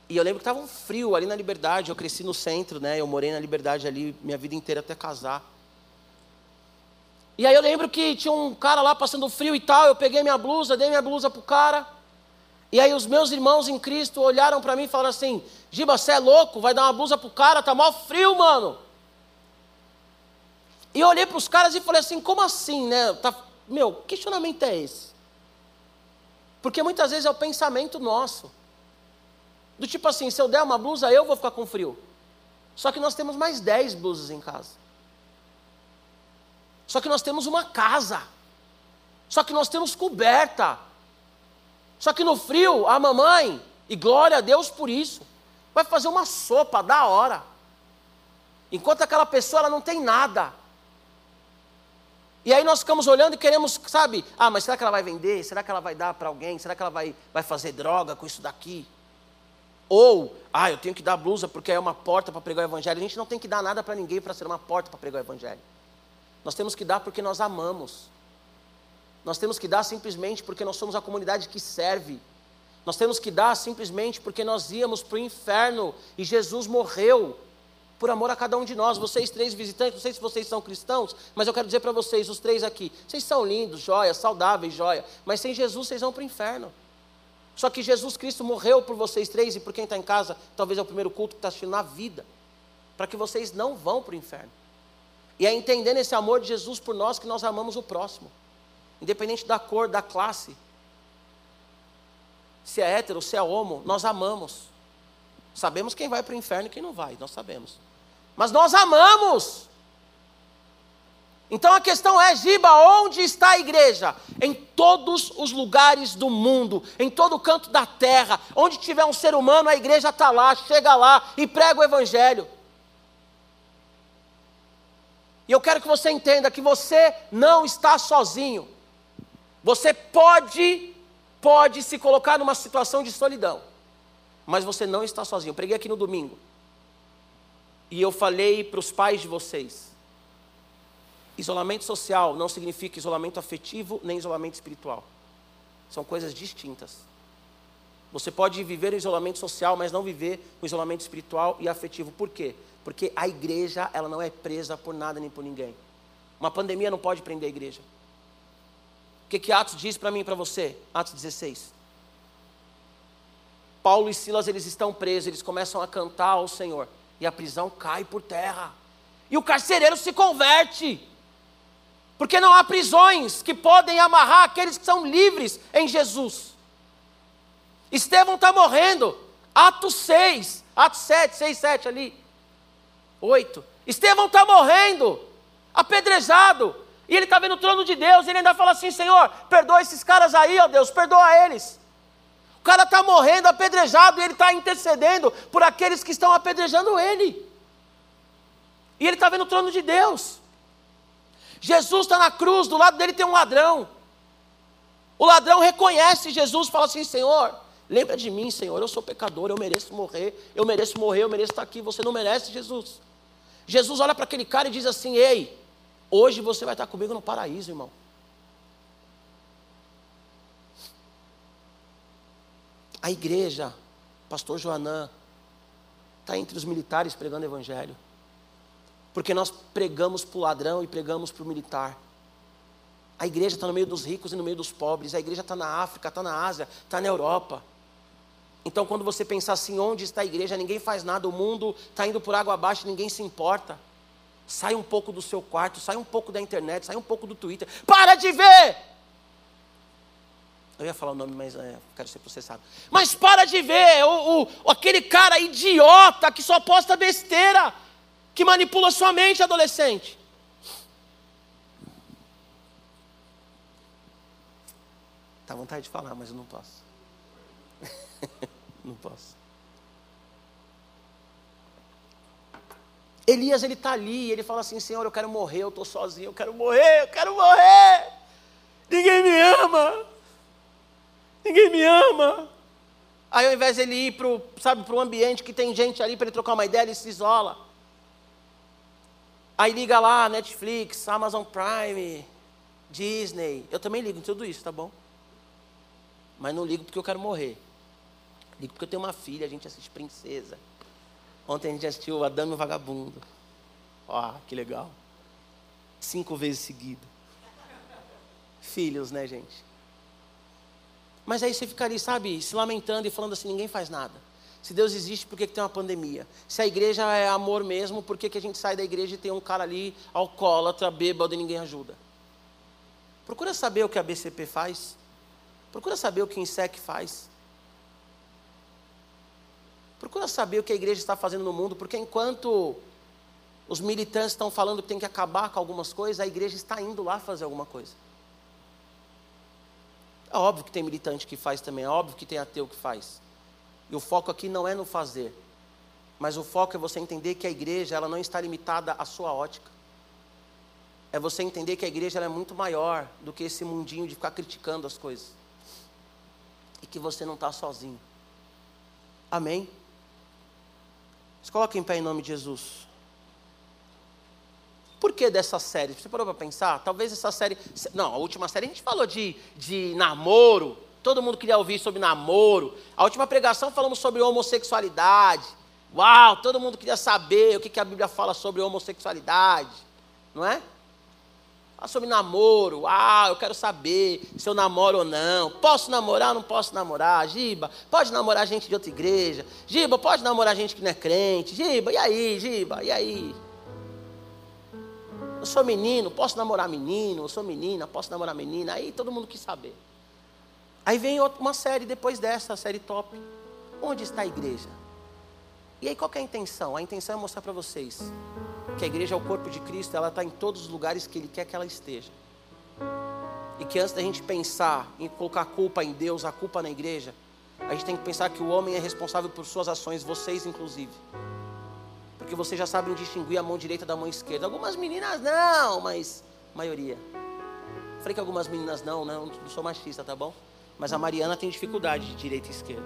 E eu lembro que estava um frio ali na Liberdade, eu cresci no centro, né? Eu morei na Liberdade ali minha vida inteira até casar. E aí eu lembro que tinha um cara lá passando frio e tal, eu peguei minha blusa, dei minha blusa pro cara. E aí os meus irmãos em Cristo olharam para mim e falaram assim: Giba, você é louco? Vai dar uma blusa pro cara? Tá mó frio, mano. E eu olhei para os caras e falei assim: como assim, né? Tá, meu, que questionamento é esse? Porque muitas vezes é o pensamento nosso. Do tipo assim: se eu der uma blusa, eu vou ficar com frio. Só que nós temos mais 10 blusas em casa. Só que nós temos uma casa. Só que nós temos coberta. Só que no frio, a mamãe, e glória a Deus por isso, vai fazer uma sopa da hora. Enquanto aquela pessoa ela não tem nada. E aí nós ficamos olhando e queremos, sabe, ah, mas será que ela vai vender? Será que ela vai dar para alguém? Será que ela vai, vai fazer droga com isso daqui? Ou, ah, eu tenho que dar blusa porque é uma porta para pregar o evangelho. A gente não tem que dar nada para ninguém para ser uma porta para pregar o evangelho. Nós temos que dar porque nós amamos. Nós temos que dar simplesmente porque nós somos a comunidade que serve. Nós temos que dar simplesmente porque nós íamos para o inferno e Jesus morreu por amor a cada um de nós. Vocês três visitantes, não sei se vocês são cristãos, mas eu quero dizer para vocês, os três aqui, vocês são lindos, joia, saudáveis, joia, mas sem Jesus vocês vão para o inferno. Só que Jesus Cristo morreu por vocês três e por quem está em casa, talvez é o primeiro culto que está assistindo na vida, para que vocês não vão para o inferno. E é entendendo esse amor de Jesus por nós que nós amamos o próximo, independente da cor, da classe, se é hétero, se é homo, nós amamos. Sabemos quem vai para o inferno e quem não vai, nós sabemos mas nós amamos. Então a questão é, Giba, onde está a igreja? Em todos os lugares do mundo, em todo canto da terra, onde tiver um ser humano, a igreja está lá, chega lá e prega o evangelho. E eu quero que você entenda que você não está sozinho. Você pode, pode se colocar numa situação de solidão, mas você não está sozinho. Eu preguei aqui no domingo e eu falei para os pais de vocês: isolamento social não significa isolamento afetivo nem isolamento espiritual. São coisas distintas. Você pode viver o isolamento social, mas não viver o isolamento espiritual e afetivo. Por quê? Porque a igreja, ela não é presa por nada nem por ninguém. Uma pandemia não pode prender a igreja. O que, que Atos diz para mim e para você? Atos 16. Paulo e Silas, eles estão presos, eles começam a cantar ao Senhor. E a prisão cai por terra. E o carcereiro se converte. Porque não há prisões que podem amarrar aqueles que são livres em Jesus. Estevão está morrendo. Atos 6, Atos 7, 6, 7 ali. 8. Estevão está morrendo, apedrejado. E ele está vendo o trono de Deus. E ele ainda fala assim: Senhor, perdoa esses caras aí, ó Deus, perdoa eles. O cara está morrendo, apedrejado, e ele está intercedendo por aqueles que estão apedrejando ele. E ele está vendo o trono de Deus. Jesus está na cruz, do lado dele tem um ladrão. O ladrão reconhece Jesus, fala assim: Senhor, Lembra de mim, Senhor, eu sou pecador, eu mereço morrer, eu mereço morrer, eu mereço estar aqui, você não merece, Jesus. Jesus olha para aquele cara e diz assim: Ei, hoje você vai estar comigo no paraíso, irmão. A igreja, pastor Joanã, está entre os militares pregando evangelho. Porque nós pregamos para o ladrão e pregamos para o militar. A igreja está no meio dos ricos e no meio dos pobres. A igreja está na África, está na Ásia, está na Europa. Então, quando você pensar assim, onde está a igreja, ninguém faz nada, o mundo está indo por água abaixo, ninguém se importa. Sai um pouco do seu quarto, sai um pouco da internet, sai um pouco do Twitter. Para de ver! Eu ia falar o nome, mas é, quero ser processado. Mas para de ver o, o, aquele cara idiota que só posta besteira, que manipula sua mente, adolescente. Tá vontade de falar, mas eu não posso. Não posso. Elias, ele está ali, ele fala assim: Senhor, eu quero morrer, eu estou sozinho, eu quero morrer, eu quero morrer. Ninguém me ama. Ninguém me ama. Aí, ao invés de ele ir para o sabe, ambiente que tem gente ali para ele trocar uma ideia, ele se isola. Aí liga lá, Netflix, Amazon Prime, Disney. Eu também ligo em tudo isso, tá bom? Mas não ligo porque eu quero morrer. Ligo porque eu tenho uma filha, a gente assiste Princesa. Ontem a gente assistiu Adame e o Vagabundo. Ó, que legal. Cinco vezes seguida. Filhos, né, gente? Mas aí você fica ali, sabe, se lamentando e falando assim: ninguém faz nada. Se Deus existe, por que, que tem uma pandemia? Se a igreja é amor mesmo, por que, que a gente sai da igreja e tem um cara ali alcoólatra, bêbado e ninguém ajuda? Procura saber o que a BCP faz. Procura saber o que o INSEC faz. Procura saber o que a igreja está fazendo no mundo, porque enquanto os militantes estão falando que tem que acabar com algumas coisas, a igreja está indo lá fazer alguma coisa. É óbvio que tem militante que faz também, é óbvio que tem ateu que faz. E o foco aqui não é no fazer, mas o foco é você entender que a igreja ela não está limitada à sua ótica. É você entender que a igreja é muito maior do que esse mundinho de ficar criticando as coisas. E que você não está sozinho. Amém? Se coloque em pé em nome de Jesus. Por que dessa série? Você parou para pensar? Talvez essa série. Não, a última série a gente falou de, de namoro. Todo mundo queria ouvir sobre namoro. A última pregação falamos sobre homossexualidade. Uau, todo mundo queria saber o que, que a Bíblia fala sobre homossexualidade. Não é? Ah, sobre namoro. Ah, eu quero saber se eu namoro ou não. Posso namorar ou não posso namorar? Giba, pode namorar gente de outra igreja? Giba, pode namorar gente que não é crente? Giba, e aí, Giba, e aí? Eu sou menino, posso namorar menino? Eu sou menina, posso namorar menina? Aí todo mundo quis saber. Aí vem uma série depois dessa, a série top. Onde está a igreja? E aí qual é a intenção? A intenção é mostrar para vocês que a igreja é o corpo de Cristo, ela está em todos os lugares que Ele quer que ela esteja. E que antes da gente pensar em colocar a culpa em Deus, a culpa na igreja, a gente tem que pensar que o homem é responsável por suas ações, vocês inclusive. Porque vocês já sabem distinguir a mão direita da mão esquerda. Algumas meninas não, mas maioria. Falei que algumas meninas não, não, não sou machista, tá bom? Mas a Mariana tem dificuldade de direita e esquerda.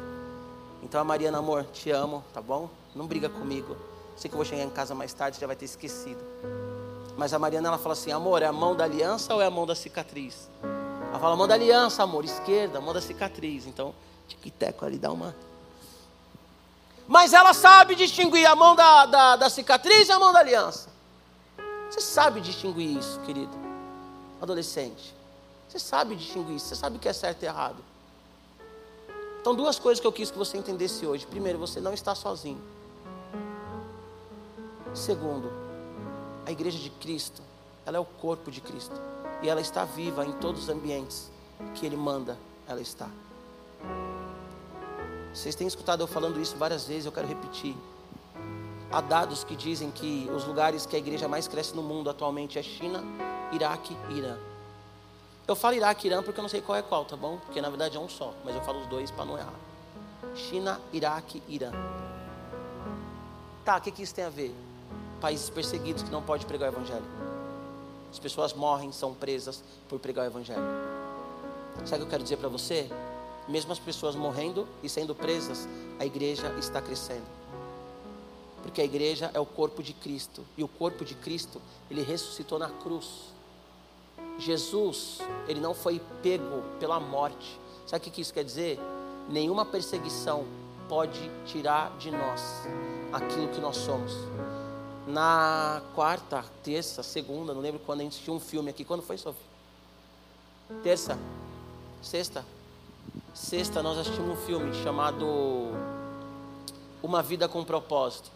Então a Mariana, amor, te amo, tá bom? Não briga comigo. Sei que eu vou chegar em casa mais tarde, já vai ter esquecido. Mas a Mariana ela fala assim: amor, é a mão da aliança ou é a mão da cicatriz? Ela fala: mão da aliança, amor, esquerda, mão da cicatriz. Então Tic-teco ali, dá uma. Mas ela sabe distinguir a mão da, da, da cicatriz e a mão da aliança. Você sabe distinguir isso, querido. Adolescente. Você sabe distinguir isso. Você sabe o que é certo e errado. Então, duas coisas que eu quis que você entendesse hoje. Primeiro, você não está sozinho. Segundo, a igreja de Cristo, ela é o corpo de Cristo. E ela está viva em todos os ambientes que Ele manda ela estar. Vocês têm escutado eu falando isso várias vezes, eu quero repetir. Há dados que dizem que os lugares que a igreja mais cresce no mundo atualmente é China, Iraque e Irã. Eu falo Iraque e Irã porque eu não sei qual é qual, tá bom? Porque na verdade é um só, mas eu falo os dois para não errar. China, Iraque Irã. Tá, o que, que isso tem a ver? Países perseguidos que não podem pregar o Evangelho. As pessoas morrem, são presas por pregar o Evangelho. Sabe o que eu quero dizer para você? Mesmo as pessoas morrendo e sendo presas, a igreja está crescendo. Porque a igreja é o corpo de Cristo, e o corpo de Cristo, ele ressuscitou na cruz. Jesus, ele não foi pego pela morte. Sabe o que isso quer dizer? Nenhuma perseguição pode tirar de nós aquilo que nós somos. Na quarta, terça, segunda, não lembro quando a gente assistiu um filme aqui. Quando foi, Sofia? Terça? Sexta? Sexta, nós assistimos um filme chamado Uma Vida com Propósito.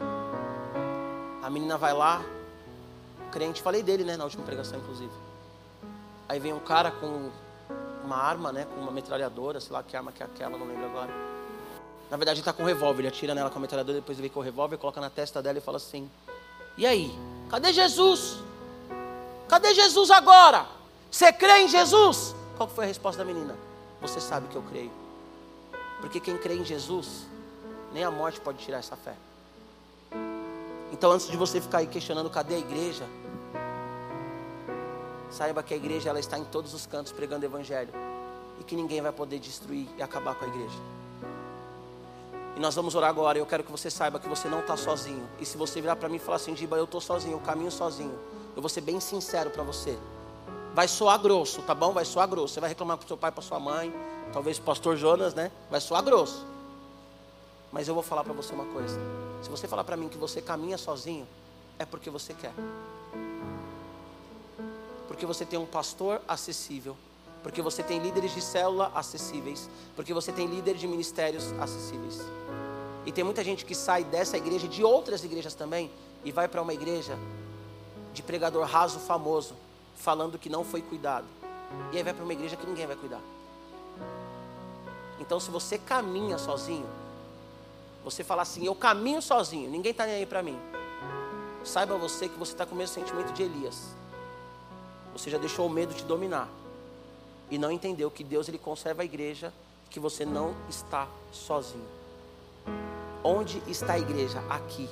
A menina vai lá, crente, falei dele, né, na última pregação, inclusive. Aí vem um cara com uma arma, né, com uma metralhadora, sei lá que arma que é aquela, não lembro agora. Na verdade, ele está com um revólver, ele atira nela com a metralhadora, depois ele vem com o revólver, coloca na testa dela e fala assim: E aí, cadê Jesus? Cadê Jesus agora? Você crê em Jesus? Qual foi a resposta da menina? Você sabe que eu creio. Porque quem crê em Jesus, nem a morte pode tirar essa fé. Então, antes de você ficar aí questionando cadê a igreja, saiba que a igreja ela está em todos os cantos pregando o evangelho e que ninguém vai poder destruir e acabar com a igreja. E nós vamos orar agora. Eu quero que você saiba que você não está sozinho. E se você virar para mim e falar assim, Giba, eu estou sozinho, eu caminho sozinho, eu vou ser bem sincero para você. Vai soar grosso, tá bom? Vai soar grosso. Você vai reclamar com seu pai, para sua mãe, talvez o pastor Jonas, né? Vai soar grosso. Mas eu vou falar para você uma coisa. Se você falar para mim que você caminha sozinho, é porque você quer. Porque você tem um pastor acessível, porque você tem líderes de célula acessíveis, porque você tem líderes de ministérios acessíveis. E tem muita gente que sai dessa igreja, de outras igrejas também, e vai para uma igreja de pregador raso famoso, falando que não foi cuidado. E aí vai para uma igreja que ninguém vai cuidar. Então, se você caminha sozinho, você fala assim: Eu caminho sozinho, ninguém está nem aí para mim. Saiba você que você está com o mesmo sentimento de Elias. Você já deixou o medo te dominar e não entendeu que Deus ele conserva a igreja, que você não está sozinho. Onde está a igreja? Aqui,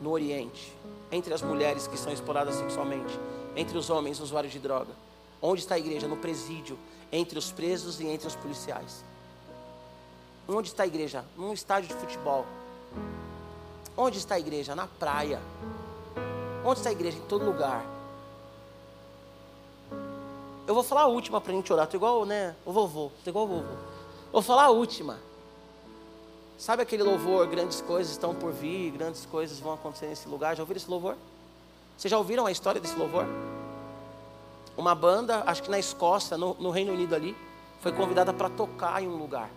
no Oriente, entre as mulheres que são exploradas sexualmente, entre os homens usuários de droga? Onde está a igreja? No presídio, entre os presos e entre os policiais. Onde está a igreja? Num estádio de futebol. Onde está a igreja? Na praia. Onde está a igreja? Em todo lugar. Eu vou falar a última para a gente orar. Estou igual, né? O vovô. Estou igual o vovô. Vou falar a última. Sabe aquele louvor? Grandes coisas estão por vir, grandes coisas vão acontecer nesse lugar. Já ouviram esse louvor? Vocês já ouviram a história desse louvor? Uma banda, acho que na Escócia, no, no Reino Unido ali, foi convidada para tocar em um lugar.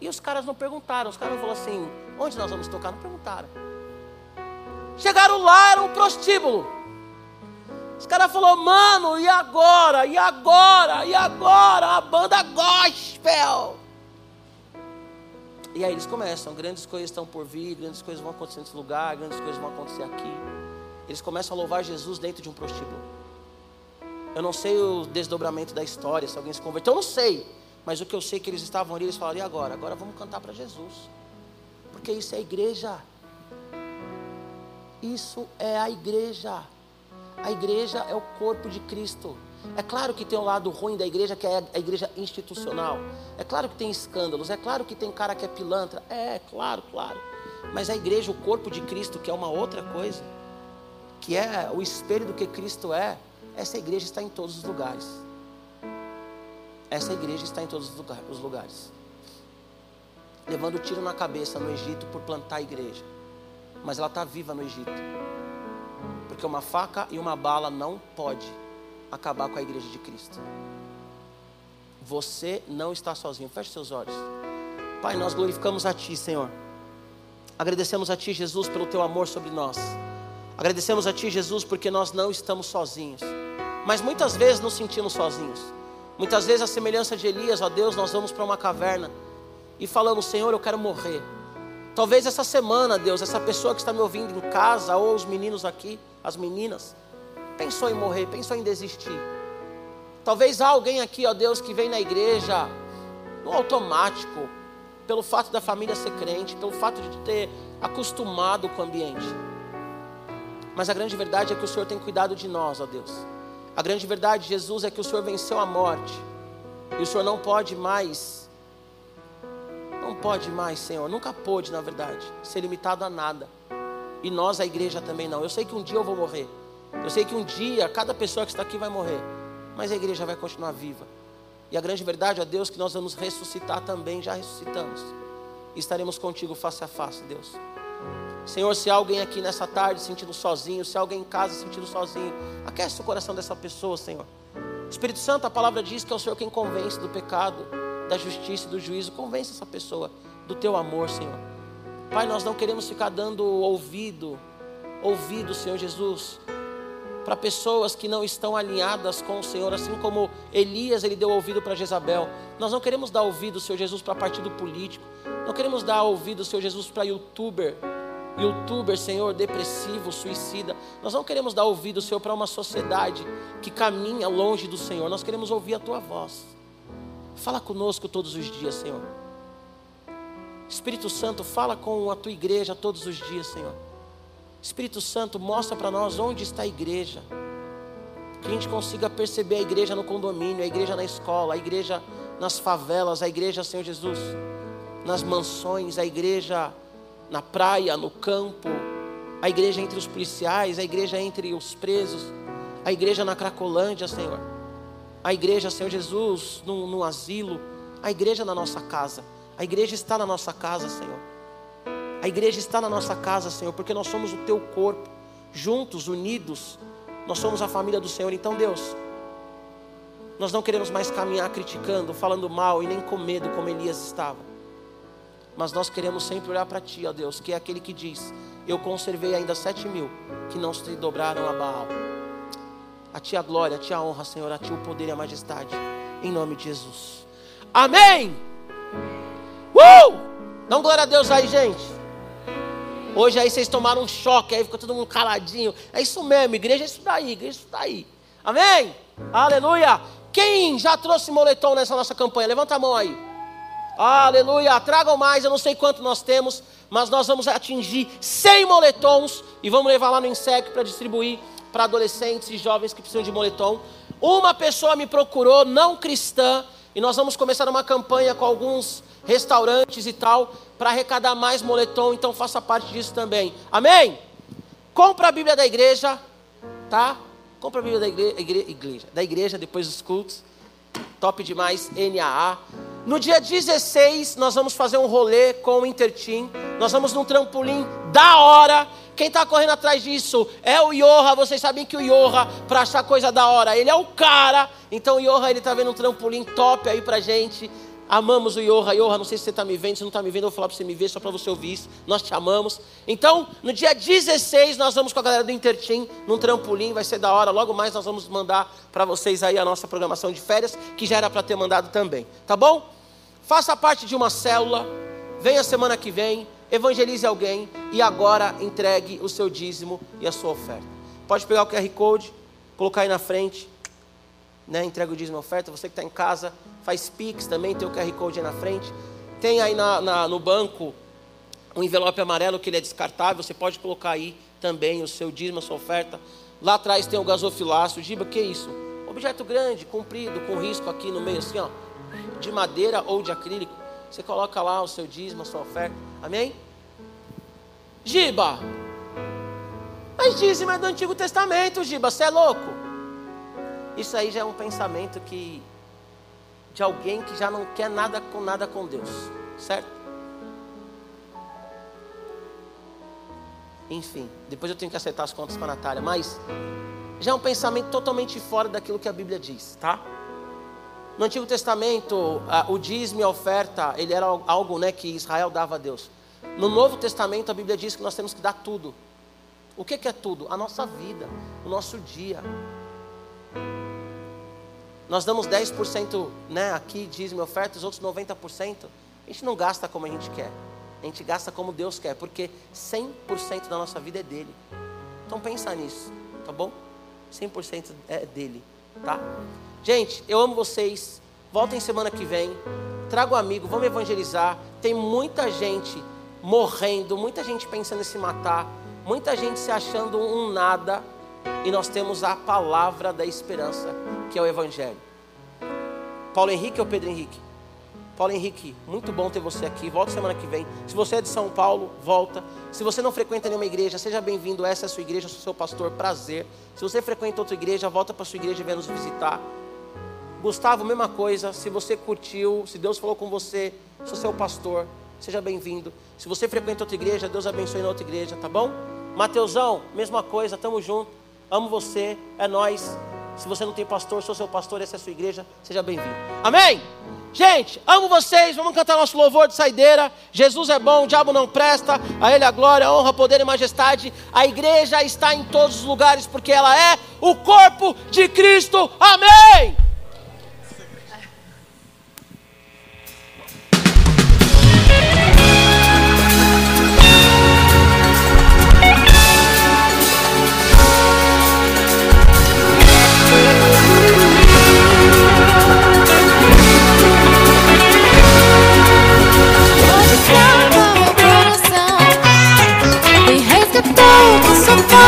E os caras não perguntaram, os caras não falaram assim, onde nós vamos tocar? Não perguntaram. Chegaram lá, era um prostíbulo. Os caras falaram, mano, e agora? E agora? E agora? A banda gospel. E aí eles começam, grandes coisas estão por vir, grandes coisas vão acontecer nesse lugar, grandes coisas vão acontecer aqui. Eles começam a louvar Jesus dentro de um prostíbulo. Eu não sei o desdobramento da história, se alguém se converteu, eu não sei. Mas o que eu sei é que eles estavam ali, eles falaram, e agora? Agora vamos cantar para Jesus. Porque isso é a igreja. Isso é a igreja. A igreja é o corpo de Cristo. É claro que tem um lado ruim da igreja, que é a igreja institucional. É claro que tem escândalos. É claro que tem cara que é pilantra. É, claro, claro. Mas a igreja, o corpo de Cristo, que é uma outra coisa que é o espelho do que Cristo é, essa igreja está em todos os lugares. Essa igreja está em todos os lugares. levando tiro na cabeça no Egito por plantar a igreja. Mas ela está viva no Egito. Porque uma faca e uma bala não pode acabar com a igreja de Cristo. Você não está sozinho. Feche seus olhos. Pai, nós glorificamos a Ti, Senhor. Agradecemos a Ti, Jesus, pelo Teu amor sobre nós. Agradecemos a Ti, Jesus, porque nós não estamos sozinhos. Mas muitas vezes nos sentimos sozinhos. Muitas vezes, a semelhança de Elias, ó Deus, nós vamos para uma caverna e falamos: Senhor, eu quero morrer. Talvez essa semana, Deus, essa pessoa que está me ouvindo em casa, ou os meninos aqui, as meninas, pensou em morrer, pensou em desistir. Talvez há alguém aqui, ó Deus, que vem na igreja no automático, pelo fato da família ser crente, pelo fato de ter acostumado com o ambiente. Mas a grande verdade é que o Senhor tem cuidado de nós, ó Deus. A grande verdade, Jesus, é que o Senhor venceu a morte. E o Senhor não pode mais, não pode mais, Senhor, nunca pôde, na verdade, ser limitado a nada. E nós, a igreja, também não. Eu sei que um dia eu vou morrer. Eu sei que um dia cada pessoa que está aqui vai morrer. Mas a igreja vai continuar viva. E a grande verdade, ó Deus, que nós vamos ressuscitar também, já ressuscitamos. E estaremos contigo face a face, Deus. Senhor, se alguém aqui nessa tarde sentindo sozinho, se alguém em casa sentindo sozinho, aquece o coração dessa pessoa, Senhor. Espírito Santo, a palavra diz que é o Senhor quem convence do pecado, da justiça e do juízo. Convence essa pessoa do teu amor, Senhor. Pai, nós não queremos ficar dando ouvido, ouvido, Senhor Jesus, para pessoas que não estão alinhadas com o Senhor, assim como Elias ele deu ouvido para Jezabel. Nós não queremos dar ouvido, Senhor Jesus, para partido político. Não queremos dar ouvido, Senhor Jesus, para youtuber youtuber, Senhor, depressivo, suicida. Nós não queremos dar ouvido, Senhor, para uma sociedade que caminha longe do Senhor. Nós queremos ouvir a tua voz. Fala conosco todos os dias, Senhor. Espírito Santo, fala com a tua igreja todos os dias, Senhor. Espírito Santo, mostra para nós onde está a igreja. Que a gente consiga perceber a igreja no condomínio, a igreja na escola, a igreja nas favelas, a igreja, Senhor Jesus, nas mansões, a igreja na praia, no campo, a igreja entre os policiais, a igreja entre os presos, a igreja na Cracolândia, Senhor, a igreja, Senhor Jesus, no, no asilo, a igreja na nossa casa, a igreja está na nossa casa, Senhor. A igreja está na nossa casa, Senhor, porque nós somos o teu corpo, juntos, unidos, nós somos a família do Senhor. Então, Deus, nós não queremos mais caminhar criticando, falando mal e nem com medo como Elias estava. Mas nós queremos sempre olhar para Ti, ó Deus, que é aquele que diz: Eu conservei ainda sete mil que não se dobraram a Baal. A Ti a glória, a Ti a honra, Senhor, a Ti o poder e a majestade. Em nome de Jesus. Amém! Uh! Um glória a Deus aí, gente. Hoje aí vocês tomaram um choque, aí ficou todo mundo caladinho. É isso mesmo, igreja é isso daí, igreja é isso daí. Amém? Aleluia! Quem já trouxe moletom nessa nossa campanha? Levanta a mão aí. Aleluia. Tragam mais, eu não sei quanto nós temos, mas nós vamos atingir 100 moletons e vamos levar lá no INSEC para distribuir para adolescentes e jovens que precisam de moletom. Uma pessoa me procurou, não cristã, e nós vamos começar uma campanha com alguns restaurantes e tal, para arrecadar mais moletom, então faça parte disso também. Amém? Compra a Bíblia da igreja, tá? Compra a Bíblia da igreja, igreja, da igreja depois dos cultos. Top demais, NAA. No dia 16, nós vamos fazer um rolê com o Interteam. Nós vamos num trampolim da hora. Quem está correndo atrás disso é o Yoha. Vocês sabem que o Yoha, para achar coisa da hora, ele é o cara. Então o Yoha, ele está vendo um trampolim top aí pra gente. Amamos o Yoha. Yoha, não sei se você está me vendo. Se não está me vendo, eu vou falar para você me ver, só para você ouvir isso. Nós te amamos. Então, no dia 16, nós vamos com a galera do Interteam num trampolim. Vai ser da hora. Logo mais, nós vamos mandar para vocês aí a nossa programação de férias, que já era para ter mandado também. Tá bom? Faça parte de uma célula. Venha semana que vem. Evangelize alguém. E agora entregue o seu dízimo e a sua oferta. Pode pegar o QR Code, colocar aí na frente né, entrega o dízimo oferta. Você que está em casa, faz Pix também, tem o QR Code aí na frente. Tem aí na, na, no banco um envelope amarelo que ele é descartável, você pode colocar aí também o seu dízimo, a sua oferta. Lá atrás tem o gasofilácio. Giba, que é isso? Objeto grande, comprido, com risco aqui no meio, assim, ó, de madeira ou de acrílico. Você coloca lá o seu dízimo, a sua oferta. Amém? Giba, mas dízimo é do Antigo Testamento, Giba, você é louco? Isso aí já é um pensamento que de alguém que já não quer nada com nada com Deus, certo? Enfim, depois eu tenho que acertar as contas para a Natália, mas já é um pensamento totalmente fora daquilo que a Bíblia diz, tá? No Antigo Testamento, o dízimo e a oferta, ele era algo né, que Israel dava a Deus. No Novo Testamento, a Bíblia diz que nós temos que dar tudo. O que é tudo? A nossa vida, o nosso dia, nós damos 10% né, aqui, dízimo oferta, os outros 90%. A gente não gasta como a gente quer. A gente gasta como Deus quer, porque 100% da nossa vida é dele. Então pensa nisso, tá bom? 100% é dele, tá? Gente, eu amo vocês. Voltem semana que vem. Traga um amigo, vamos evangelizar. Tem muita gente morrendo, muita gente pensando em se matar, muita gente se achando um nada. E nós temos a palavra da esperança, que é o Evangelho. Paulo Henrique ou Pedro Henrique? Paulo Henrique, muito bom ter você aqui. Volta semana que vem. Se você é de São Paulo, volta. Se você não frequenta nenhuma igreja, seja bem-vindo. Essa é a sua igreja, eu sou seu pastor, prazer. Se você frequenta outra igreja, volta para sua igreja e vem nos visitar. Gustavo, mesma coisa. Se você curtiu, se Deus falou com você, sou seu pastor, seja bem-vindo. Se você frequenta outra igreja, Deus abençoe na outra igreja, tá bom? Mateusão, mesma coisa, tamo junto. Amo você, é nós. Se você não tem pastor, sou seu pastor, essa é a sua igreja, seja bem-vindo. Amém? Gente, amo vocês. Vamos cantar nosso louvor de saideira. Jesus é bom, o diabo não presta. A Ele a glória, a honra, poder e majestade. A igreja está em todos os lugares porque ela é o corpo de Cristo. Amém.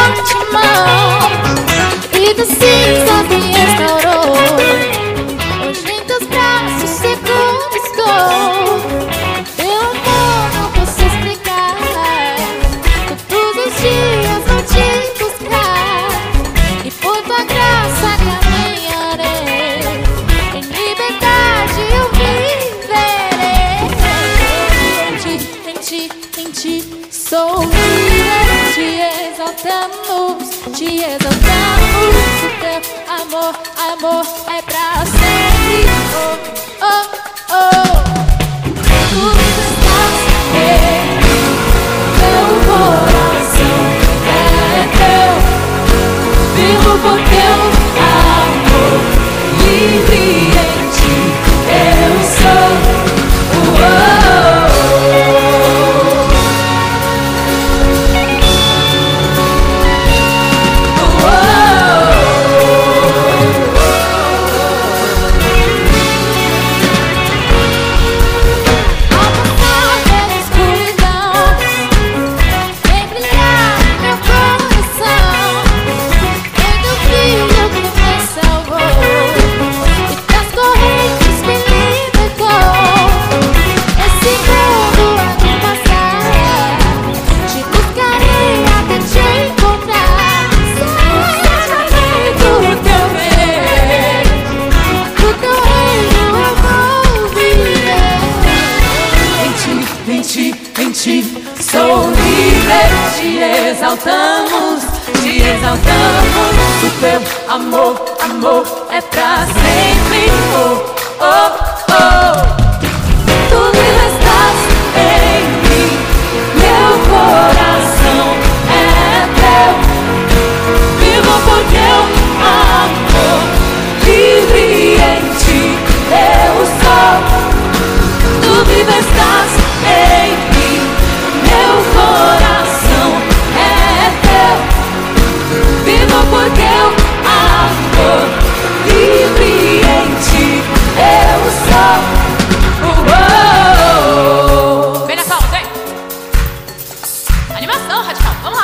much more. The seeds of the earth are old. amor é pra 你们要是等会疯了